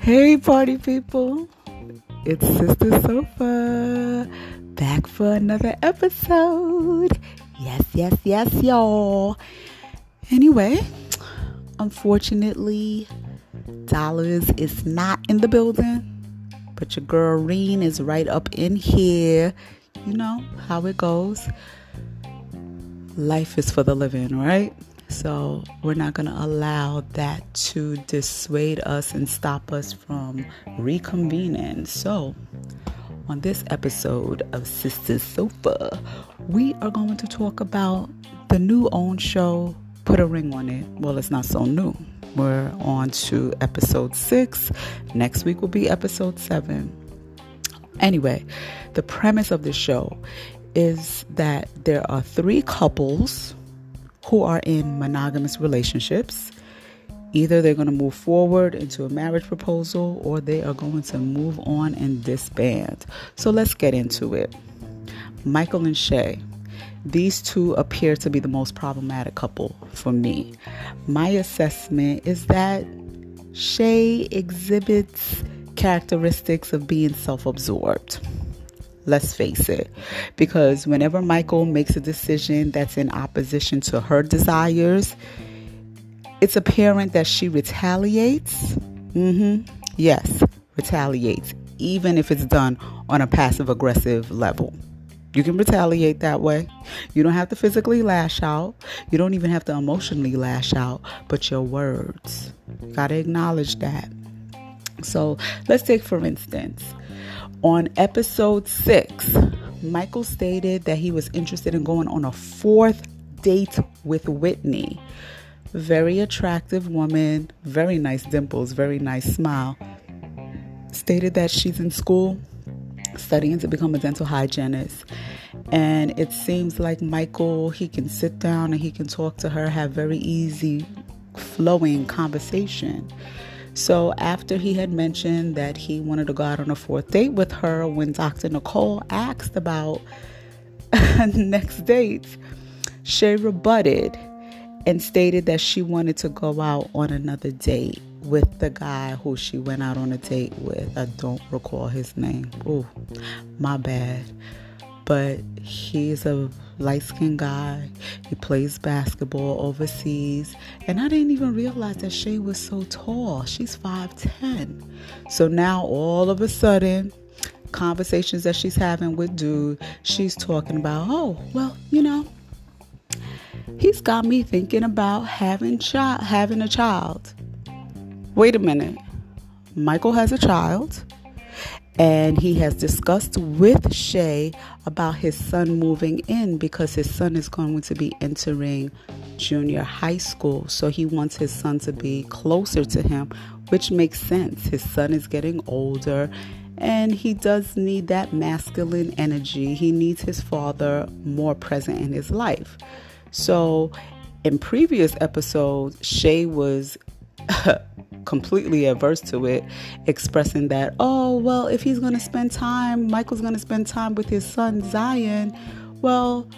Hey, party people. It's Sister Sofa back for another episode. Yes, yes, yes, y'all. Anyway, unfortunately, Dollars is not in the building, but your girl Reen is right up in here. You know how it goes. Life is for the living, right? So we're not going to allow that to dissuade us and stop us from reconvening. So, on this episode of Sisters Sofa, we are going to talk about the new OWN show, Put a Ring on It. Well, it's not so new. We're on to episode six. Next week will be episode seven. Anyway, the premise of the show is that there are three couples who are in monogamous relationships. Either they're going to move forward into a marriage proposal or they are going to move on and disband. So let's get into it. Michael and Shay. These two appear to be the most problematic couple for me. My assessment is that Shay exhibits characteristics of being self absorbed. Let's face it. Because whenever Michael makes a decision that's in opposition to her desires, it's apparent that she retaliates. Mm-hmm. Yes, retaliates, even if it's done on a passive aggressive level. You can retaliate that way. You don't have to physically lash out. You don't even have to emotionally lash out, but your words. Got to acknowledge that. So let's take, for instance, on episode six, Michael stated that he was interested in going on a fourth date with Whitney. Very attractive woman, very nice dimples, very nice smile. Stated that she's in school studying to become a dental hygienist. And it seems like Michael, he can sit down and he can talk to her, have very easy flowing conversation. So, after he had mentioned that he wanted to go out on a fourth date with her, when Dr. Nicole asked about next dates, Shay rebutted and stated that she wanted to go out on another date with the guy who she went out on a date with. I don't recall his name. Oh, my bad. But he's a light skinned guy. He plays basketball overseas. And I didn't even realize that Shay was so tall. She's 5'10. So now all of a sudden, conversations that she's having with dude, she's talking about, oh, well, you know, he's got me thinking about having child having a child. Wait a minute. Michael has a child and he has discussed with Shay about his son moving in because his son is going to be entering junior high school. So he wants his son to be closer to him, which makes sense. His son is getting older and he does need that masculine energy. He needs his father more present in his life. So in previous episodes, Shay was completely adverse to it, expressing that, oh, well, if he's going to spend time, Michael's going to spend time with his son Zion, well,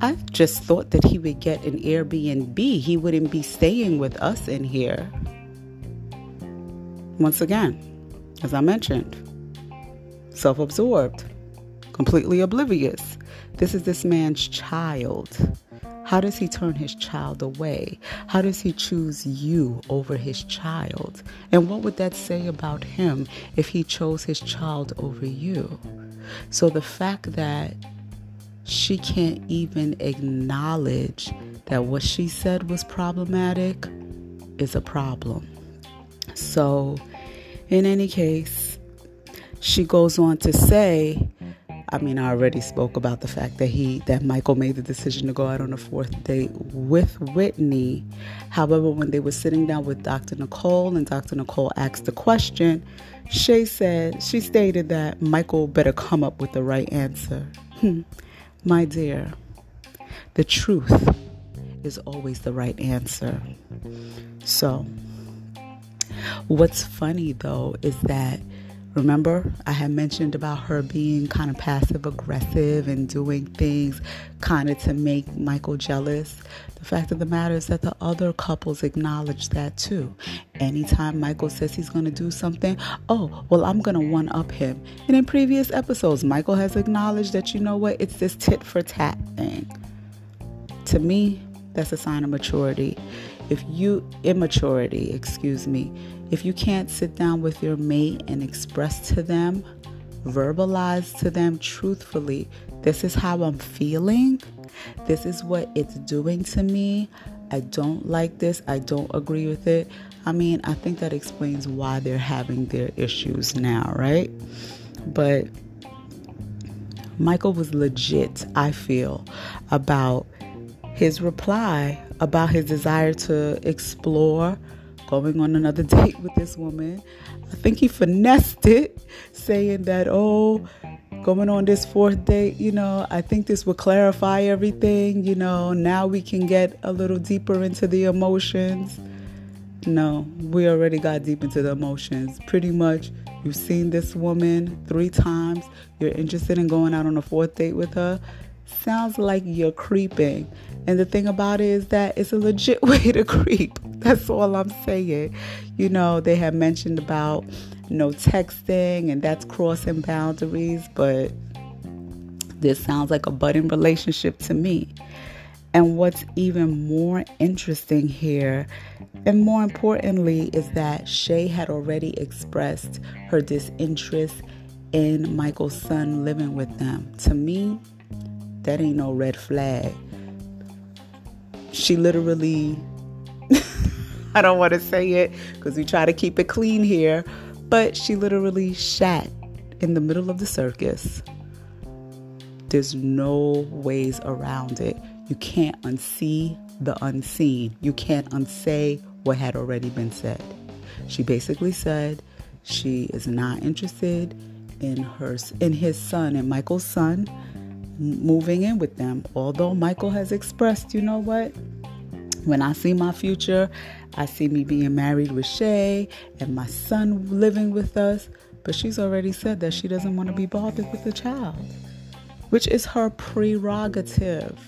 I just thought that he would get an Airbnb. He wouldn't be staying with us in here. Once again, as I mentioned, self absorbed, completely oblivious. This is this man's child. How does he turn his child away? How does he choose you over his child? And what would that say about him if he chose his child over you? So the fact that she can't even acknowledge that what she said was problematic is a problem. So, in any case, she goes on to say I mean, I already spoke about the fact that he that Michael made the decision to go out on a fourth date with Whitney. However, when they were sitting down with Dr. Nicole and Dr. Nicole asked the question, Shay said she stated that Michael better come up with the right answer. Hmm. My dear, the truth is always the right answer. So, what's funny though is that Remember, I had mentioned about her being kind of passive aggressive and doing things kind of to make Michael jealous. The fact of the matter is that the other couples acknowledge that too. Anytime Michael says he's going to do something, oh, well, I'm going to one up him. And in previous episodes, Michael has acknowledged that, you know what, it's this tit for tat thing. To me, that's a sign of maturity. If you, immaturity, excuse me, if you can't sit down with your mate and express to them, verbalize to them truthfully, this is how I'm feeling, this is what it's doing to me. I don't like this. I don't agree with it. I mean, I think that explains why they're having their issues now, right? But Michael was legit, I feel, about his reply about his desire to explore going on another date with this woman. I think he finessed it, saying that, oh, going on this fourth date, you know, I think this will clarify everything. You know, now we can get a little deeper into the emotions. No, we already got deep into the emotions. Pretty much, you've seen this woman three times. You're interested in going out on a fourth date with her. Sounds like you're creeping. And the thing about it is that it's a legit way to creep. That's all I'm saying. You know, they have mentioned about no texting and that's crossing boundaries, but this sounds like a budding relationship to me. And what's even more interesting here, and more importantly, is that Shay had already expressed her disinterest in Michael's son living with them. To me, that ain't no red flag she literally, I don't want to say it because we try to keep it clean here, but she literally shat in the middle of the circus. There's no ways around it. You can't unsee the unseen. You can't unsay what had already been said. She basically said she is not interested in her in his son and Michael's son moving in with them. Although Michael has expressed, you know what? When I see my future, I see me being married with Shay and my son living with us. But she's already said that she doesn't want to be bothered with a child, which is her prerogative.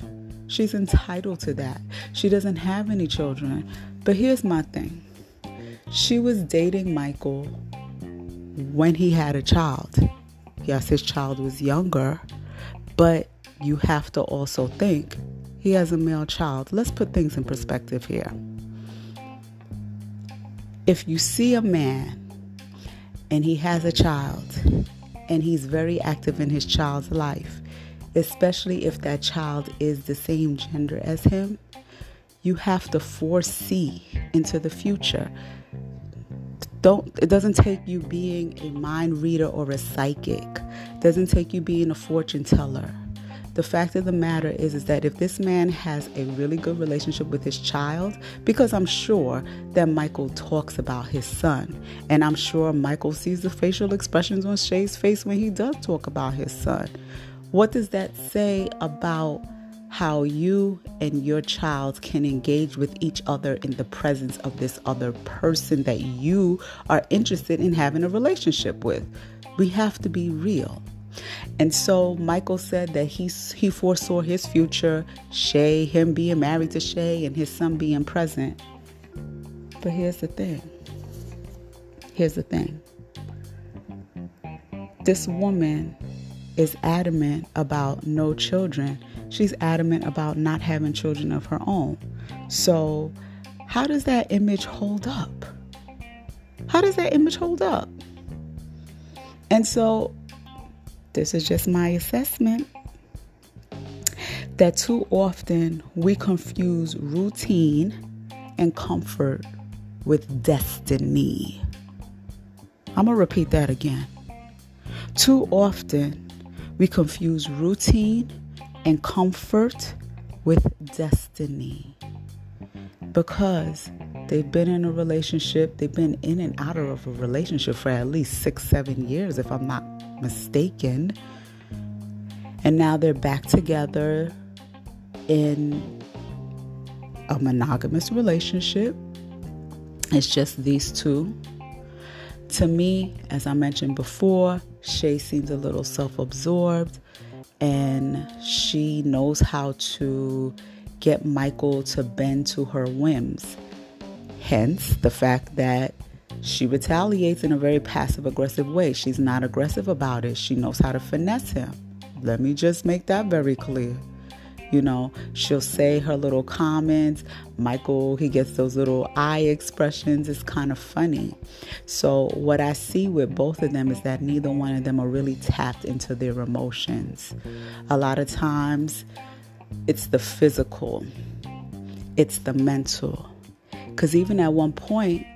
She's entitled to that. She doesn't have any children. But here's my thing she was dating Michael when he had a child. Yes, his child was younger, but you have to also think he has a male child. Let's put things in perspective here. If you see a man and he has a child and he's very active in his child's life, especially if that child is the same gender as him, you have to foresee into the future. Don't it doesn't take you being a mind reader or a psychic. It doesn't take you being a fortune teller the fact of the matter is, is that if this man has a really good relationship with his child, because I'm sure that Michael talks about his son, and I'm sure Michael sees the facial expressions on Shay's face when he does talk about his son. What does that say about how you and your child can engage with each other in the presence of this other person that you are interested in having a relationship with? We have to be real. And so Michael said that he, he foresaw his future, Shay, him being married to Shay, and his son being present. But here's the thing. Here's the thing. This woman is adamant about no children. She's adamant about not having children of her own. So, how does that image hold up? How does that image hold up? And so this is just my assessment, that too often we confuse routine and comfort with destiny. I'm going to repeat that again. Too often we confuse routine and comfort with destiny because they've been in a relationship, they've been in and out of a relationship for at least six, seven years, if I'm not mistaken. And now they're back together in a monogamous relationship. It's just these two. To me, as I mentioned before, Shay seems a little self absorbed and she knows how to get Michael to bend to her whims. Hence, the fact that she retaliates in a very passive aggressive way. She's not aggressive about it. She knows how to finesse him. Let me just make that very clear. You know, she'll say her little comments. Michael, he gets those little eye expressions. It's kind of funny. So, what I see with both of them is that neither one of them are really tapped into their emotions. A lot of times, it's the physical, it's the mental. Because even at one point,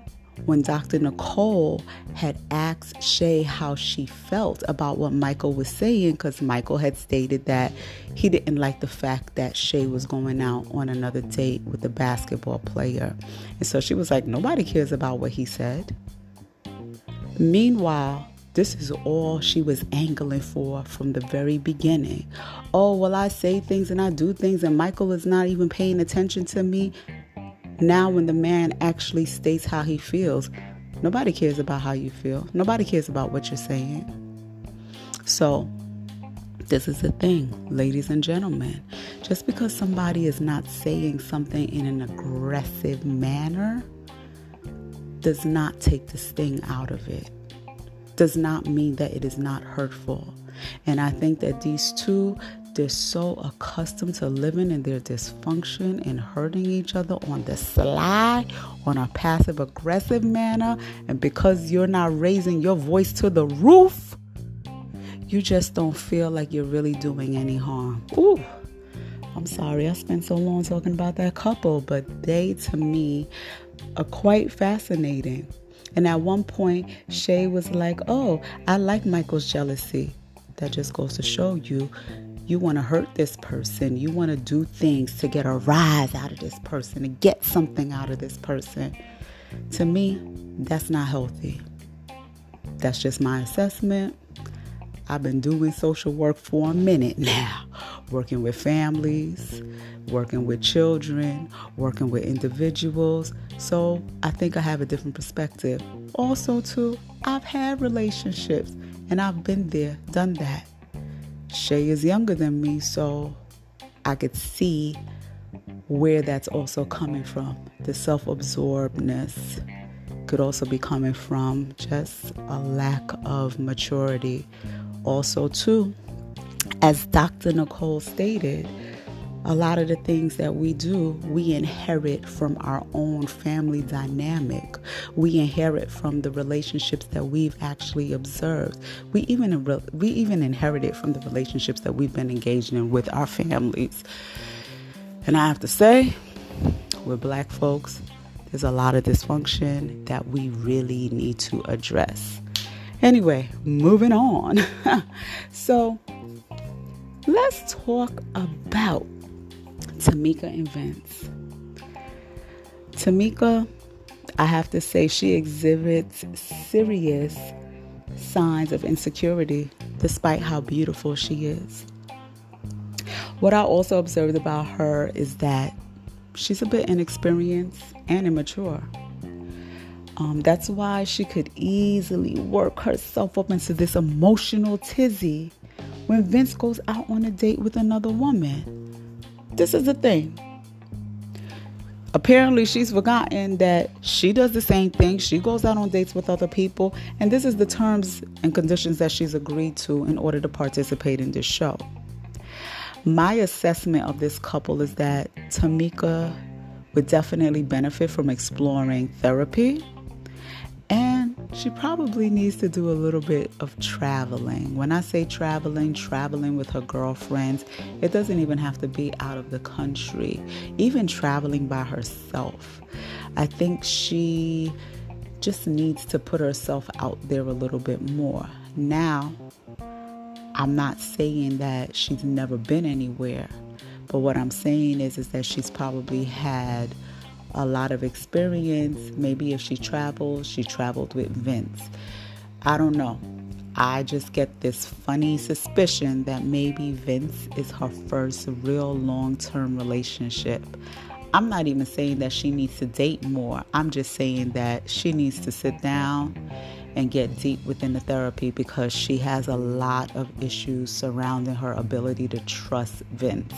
when Dr. Nicole had asked Shay how she felt about what Michael was saying, because Michael had stated that he didn't like the fact that Shay was going out on another date with a basketball player. And so she was like, Nobody cares about what he said. Meanwhile, this is all she was angling for from the very beginning. Oh, well, I say things and I do things, and Michael is not even paying attention to me. Now, when the man actually states how he feels, nobody cares about how you feel. Nobody cares about what you're saying. So, this is the thing, ladies and gentlemen. Just because somebody is not saying something in an aggressive manner does not take the sting out of it, does not mean that it is not hurtful. And I think that these two they're so accustomed to living in their dysfunction and hurting each other on the sly, on a passive aggressive manner. And because you're not raising your voice to the roof, you just don't feel like you're really doing any harm. Ooh. I'm sorry I spent so long talking about that couple, but they to me are quite fascinating. And at one point, Shay was like, Oh, I like Michael's jealousy. That just goes to show you you want to hurt this person. You want to do things to get a rise out of this person, to get something out of this person. To me, that's not healthy. That's just my assessment. I've been doing social work for a minute now, working with families, working with children, working with individuals. So I think I have a different perspective. Also, too, I've had relationships and I've been there, done that. Shay is younger than me, so I could see where that's also coming from. The self absorbedness could also be coming from just a lack of maturity. Also, too, as Dr. Nicole stated, a lot of the things that we do, we inherit from our own family dynamic. We inherit from the relationships that we've actually observed. We even we even inherit it from the relationships that we've been engaged in with our families. And I have to say, with black folks, there's a lot of dysfunction that we really need to address. Anyway, moving on. so, let's talk about Tamika and Vince. Tamika, I have to say, she exhibits serious signs of insecurity despite how beautiful she is. What I also observed about her is that she's a bit inexperienced and immature. Um, that's why she could easily work herself up into this emotional tizzy when Vince goes out on a date with another woman this is the thing. Apparently, she's forgotten that she does the same thing. She goes out on dates with other people, and this is the terms and conditions that she's agreed to in order to participate in this show. My assessment of this couple is that Tamika would definitely benefit from exploring therapy she probably needs to do a little bit of traveling. When I say traveling, traveling with her girlfriends, it doesn't even have to be out of the country, even traveling by herself. I think she just needs to put herself out there a little bit more. Now, I'm not saying that she's never been anywhere, but what I'm saying is is that she's probably had a lot of experience. Maybe if she traveled, she traveled with Vince. I don't know. I just get this funny suspicion that maybe Vince is her first real long term relationship. I'm not even saying that she needs to date more. I'm just saying that she needs to sit down and get deep within the therapy because she has a lot of issues surrounding her ability to trust Vince.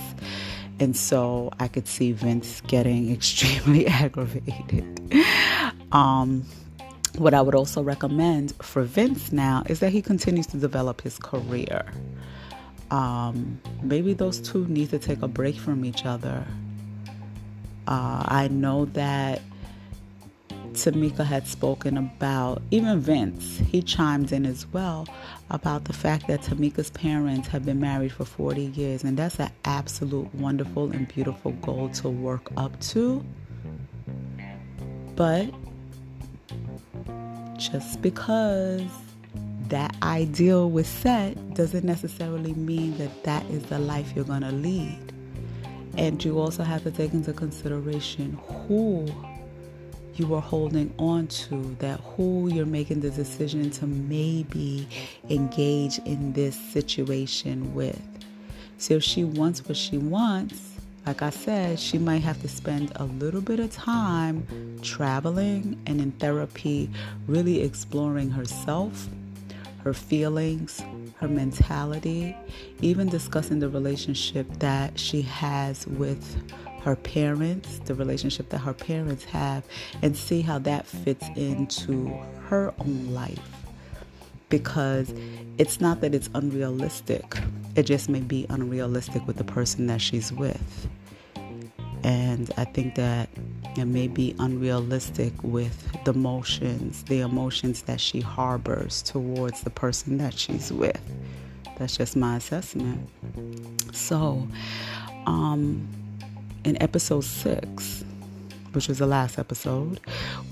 And so I could see Vince getting extremely aggravated. Um, what I would also recommend for Vince now is that he continues to develop his career. Um, maybe those two need to take a break from each other. Uh, I know that Tamika had spoken about, even Vince, he chimed in as well about the fact that Tamika's parents have been married for 40 years, and that's an absolute wonderful and beautiful goal to work up to. But just because that ideal was set doesn't necessarily mean that that is the life you're going to lead. And you also have to take into consideration who you are holding on to, that who you're making the decision to maybe engage in this situation with. So if she wants what she wants, like I said, she might have to spend a little bit of time traveling and in therapy, really exploring herself, her feelings, her mentality, even discussing the relationship that she has with her parents, the relationship that her parents have, and see how that fits into her own life. Because it's not that it's unrealistic, it just may be unrealistic with the person that she's with. And I think that it may be unrealistic with the emotions, the emotions that she harbors towards the person that she's with. That's just my assessment. So, um, in episode six, which was the last episode,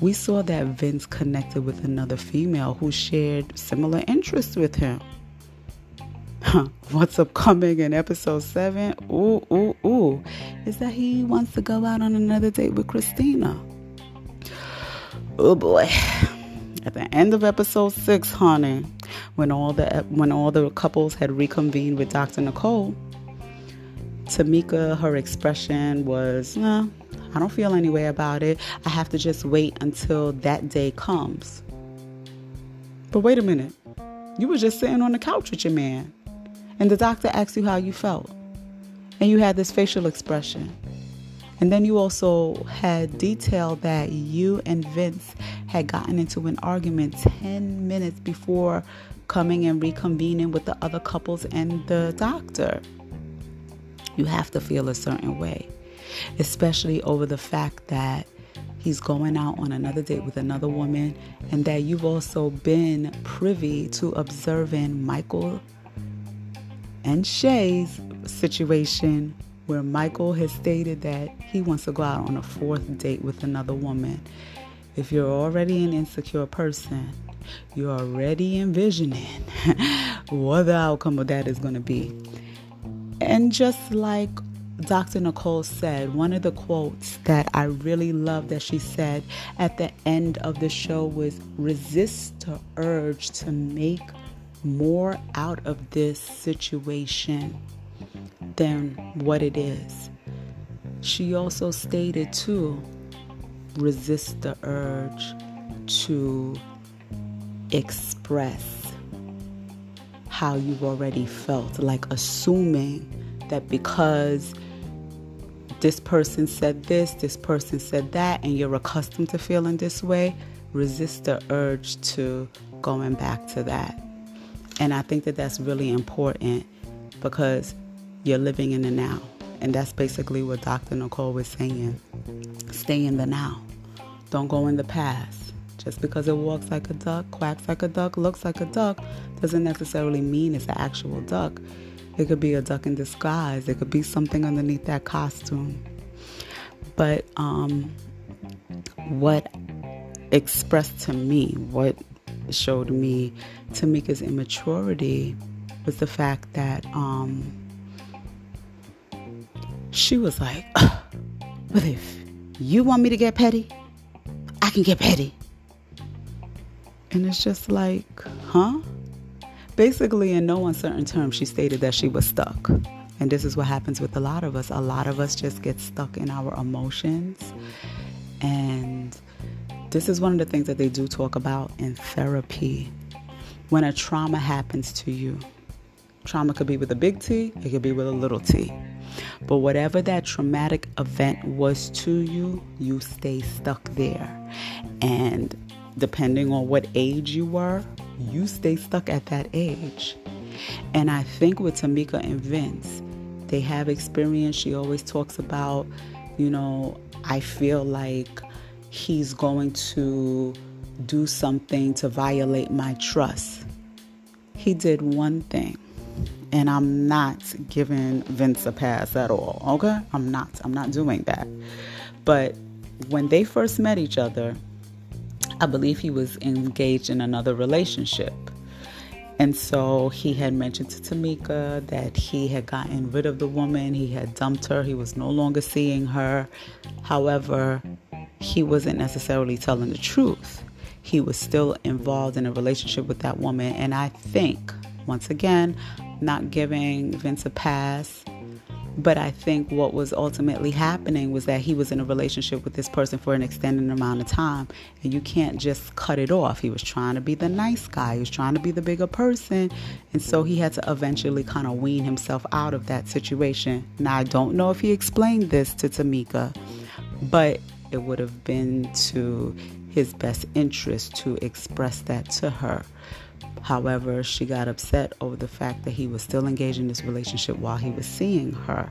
we saw that Vince connected with another female who shared similar interests with him. What's upcoming in episode seven? Ooh, ooh, ooh. Is that he wants to go out on another date with Christina. Oh boy. At the end of episode six, honey, when all the when all the couples had reconvened with Dr. Nicole, Tamika, her expression was, nah, I don't feel any way about it. I have to just wait until that day comes. But wait a minute. You were just sitting on the couch with your man, and the doctor asked you how you felt, and you had this facial expression. And then you also had detailed that you and Vince had gotten into an argument 10 minutes before coming and reconvening with the other couples and the doctor you have to feel a certain way, especially over the fact that he's going out on another date with another woman and that you've also been privy to observing Michael and Shay's situation where Michael has stated that he wants to go out on a fourth date with another woman. If you're already an insecure person, you're already envisioning what the outcome of that is going to be. And just like Dr. Nicole said, one of the quotes that I really love that she said at the end of the show was resist the urge to make more out of this situation than what it is. She also stated too resist the urge to express how you've already felt, like assuming that because this person said this, this person said that, and you're accustomed to feeling this way, resist the urge to going back to that. And I think that that's really important because you're living in the now. And that's basically what Dr. Nicole was saying. Stay in the now. Don't go in the past. Just because it walks like a duck, quacks like a duck, looks like a duck, doesn't necessarily mean it's an actual duck. It could be a duck in disguise. It could be something underneath that costume. But um, what expressed to me, what showed me Tamika's immaturity was the fact that um, she was like, but if you want me to get petty, I can get petty. And it's just like, huh? Basically, in no uncertain terms, she stated that she was stuck. And this is what happens with a lot of us. A lot of us just get stuck in our emotions and this is one of the things that they do talk about in therapy. When a trauma happens to you, trauma could be with a big T, it could be with a little t. But whatever that traumatic event was to you, you stay stuck there. And depending on what age you were, you stay stuck at that age. And I think with Tamika and Vince, they have experience. She always talks about, you know, I feel like he's going to do something to violate my trust. He did one thing. And I'm not giving Vince a pass at all. Okay? I'm not. I'm not doing that. But when they first met each other, I believe he was engaged in another relationship. And so he had mentioned to Tamika that he had gotten rid of the woman, he had dumped her, he was no longer seeing her. However, he wasn't necessarily telling the truth. He was still involved in a relationship with that woman. And I think, once again, not giving Vince a pass but I think what was ultimately happening was that he was in a relationship with this person for an extended amount of time, and you can't just cut it off. He was trying to be the nice guy, he was trying to be the bigger person, and so he had to eventually kind of wean himself out of that situation. Now, I don't know if he explained this to Tamika, but it would have been to his best interest to express that to her. However, she got upset over the fact that he was still engaged in this relationship while he was seeing her.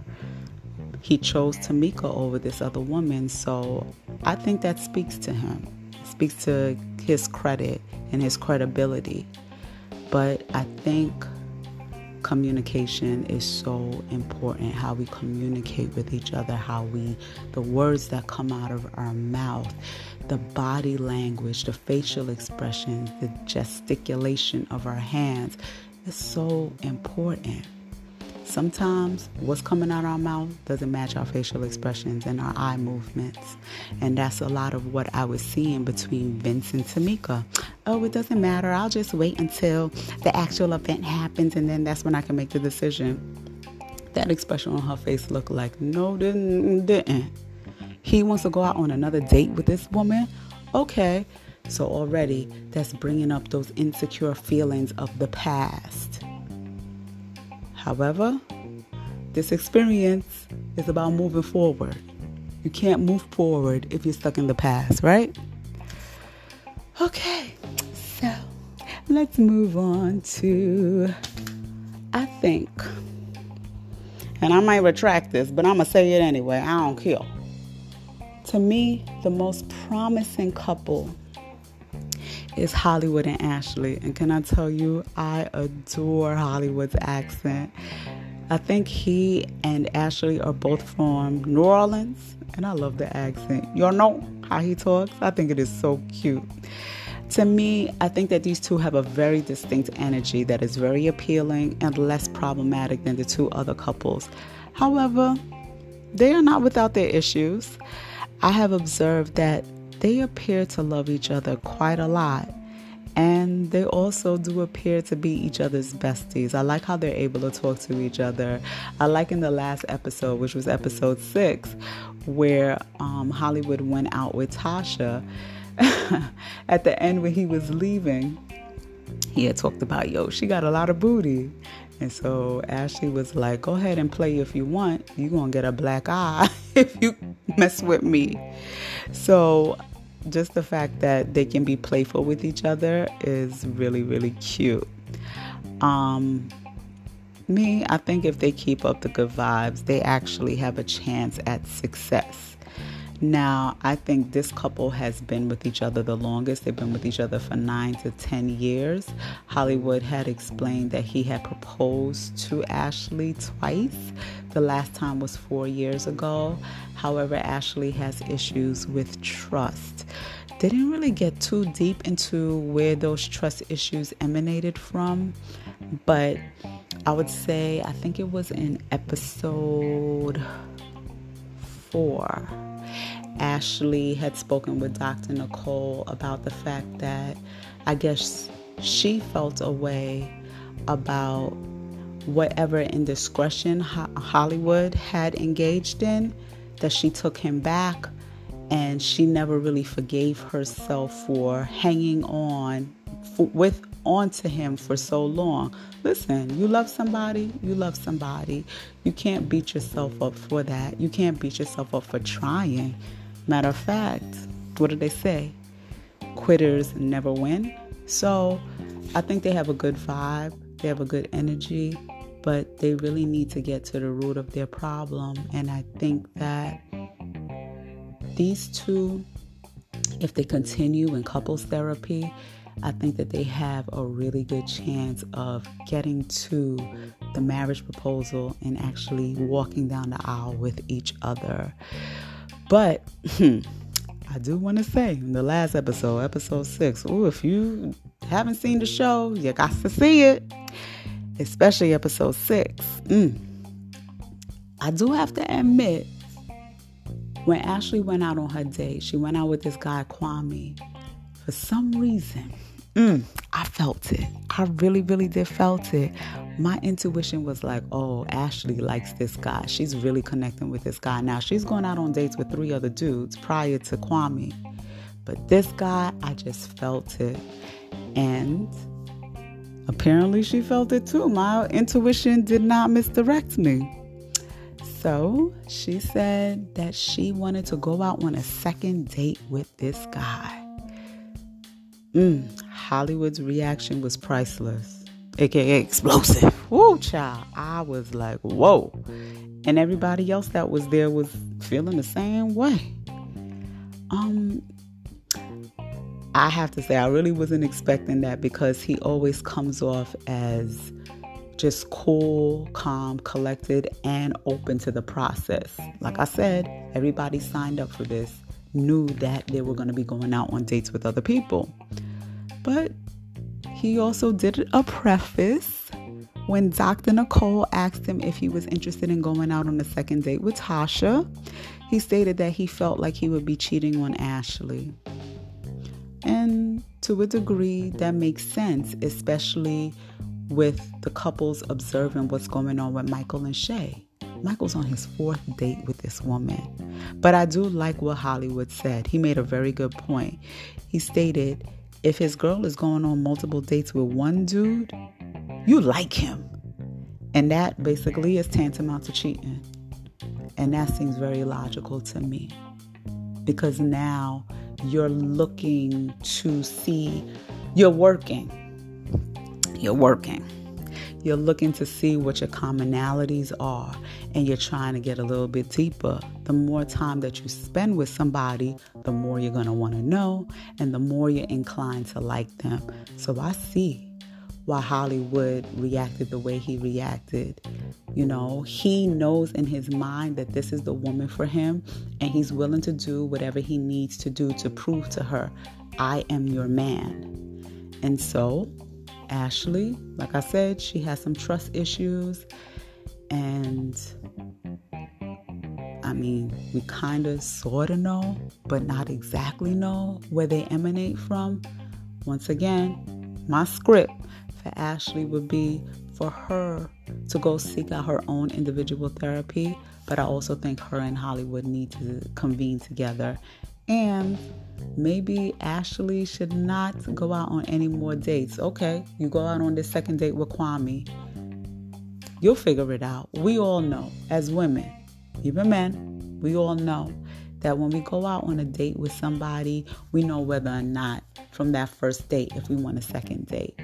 He chose Tamika over this other woman, so I think that speaks to him. It speaks to his credit and his credibility. But I think communication is so important how we communicate with each other how we the words that come out of our mouth the body language the facial expressions the gesticulation of our hands is so important Sometimes what's coming out of our mouth doesn't match our facial expressions and our eye movements. And that's a lot of what I was seeing between Vince and Tamika. Oh, it doesn't matter. I'll just wait until the actual event happens and then that's when I can make the decision. That expression on her face looked like, no, didn't, didn't. He wants to go out on another date with this woman? Okay. So already that's bringing up those insecure feelings of the past. However, this experience is about moving forward. You can't move forward if you're stuck in the past, right? Okay, so let's move on to, I think, and I might retract this, but I'm going to say it anyway. I don't care. To me, the most promising couple is Hollywood and Ashley. And can I tell you, I adore Hollywood's accent. I think he and Ashley are both from New Orleans, and I love the accent. Y'all know how he talks? I think it is so cute. To me, I think that these two have a very distinct energy that is very appealing and less problematic than the two other couples. However, they are not without their issues. I have observed that they appear to love each other quite a lot. And they also do appear to be each other's besties. I like how they're able to talk to each other. I like in the last episode, which was episode six, where um, Hollywood went out with Tasha. At the end, when he was leaving, he had talked about, yo, she got a lot of booty. And so Ashley was like, go ahead and play if you want. You're going to get a black eye if you mess with me. So just the fact that they can be playful with each other is really, really cute. Um, me, I think if they keep up the good vibes, they actually have a chance at success. Now, I think this couple has been with each other the longest. They've been with each other for nine to 10 years. Hollywood had explained that he had proposed to Ashley twice. The last time was four years ago. However, Ashley has issues with trust. Didn't really get too deep into where those trust issues emanated from, but I would say I think it was in episode four Ashley had spoken with Dr. Nicole about the fact that I guess she felt a way about whatever indiscretion Hollywood had engaged in, that she took him back and she never really forgave herself for hanging on for, with onto him for so long. Listen, you love somebody, you love somebody. You can't beat yourself up for that. You can't beat yourself up for trying. Matter of fact, what do they say? Quitters never win. So I think they have a good vibe, they have a good energy, but they really need to get to the root of their problem. And I think that these two, if they continue in couples therapy, I think that they have a really good chance of getting to the marriage proposal and actually walking down the aisle with each other. But hmm, I do want to say in the last episode, episode six, ooh, if you haven't seen the show, you got to see it, especially episode six. Mm. I do have to admit when Ashley went out on her date, she went out with this guy, Kwame. For some reason, mm, I felt it. I really, really did felt it. My intuition was like, oh, Ashley likes this guy. She's really connecting with this guy. Now, she's going out on dates with three other dudes prior to Kwame. But this guy, I just felt it. And apparently she felt it too. My intuition did not misdirect me. So she said that she wanted to go out on a second date with this guy. Mm, Hollywood's reaction was priceless, aka explosive. Whoa, child. I was like, whoa. And everybody else that was there was feeling the same way. Um, I have to say, I really wasn't expecting that because he always comes off as just cool, calm, collected, and open to the process. Like I said, everybody signed up for this, knew that they were going to be going out on dates with other people. But he also did a preface when Dr. Nicole asked him if he was interested in going out on a second date with Tasha. He stated that he felt like he would be cheating on Ashley. And to a degree, that makes sense, especially with the couples observing what's going on with Michael and Shay. Michael's on his fourth date with this woman. But I do like what Hollywood said. He made a very good point. He stated if his girl is going on multiple dates with one dude, you like him. And that basically is tantamount to cheating. And that seems very logical to me. Because now you're looking to see, you're working you're working. You're looking to see what your commonalities are and you're trying to get a little bit deeper. The more time that you spend with somebody, the more you're going to want to know and the more you're inclined to like them. So I see why Hollywood reacted the way he reacted. You know, he knows in his mind that this is the woman for him, and he's willing to do whatever he needs to do to prove to her, I am your man. And so Ashley, like I said, she has some trust issues. And I mean, we kind of sort of know, but not exactly know where they emanate from. Once again, my script for Ashley would be for her to go seek out her own individual therapy, but I also think her and Hollywood need to convene together and maybe Ashley should not go out on any more dates. Okay, you go out on this second date with Kwame. You'll figure it out. We all know, as women, even men, we all know that when we go out on a date with somebody, we know whether or not from that first date if we want a second date.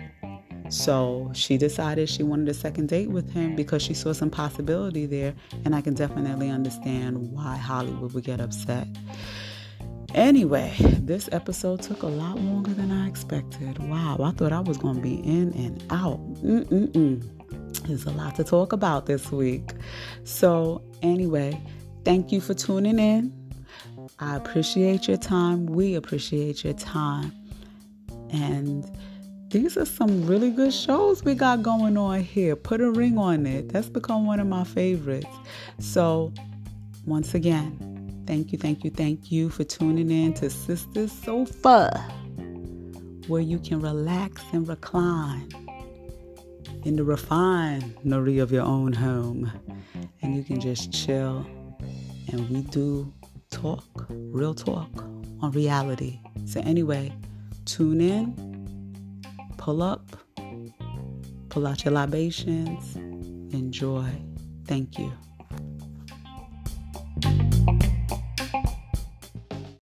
So she decided she wanted a second date with him because she saw some possibility there, and I can definitely understand why Hollywood would get upset. Anyway, this episode took a lot longer than I expected. Wow, I thought I was going to be in and out. Mm-mm-mm. There's a lot to talk about this week. So, anyway, thank you for tuning in. I appreciate your time. We appreciate your time. And these are some really good shows we got going on here. Put a ring on it. That's become one of my favorites. So, once again, Thank you, thank you, thank you for tuning in to Sisters Sofa, where you can relax and recline in the refinery of your own home. And you can just chill. And we do talk, real talk on reality. So, anyway, tune in, pull up, pull out your libations, enjoy. Thank you.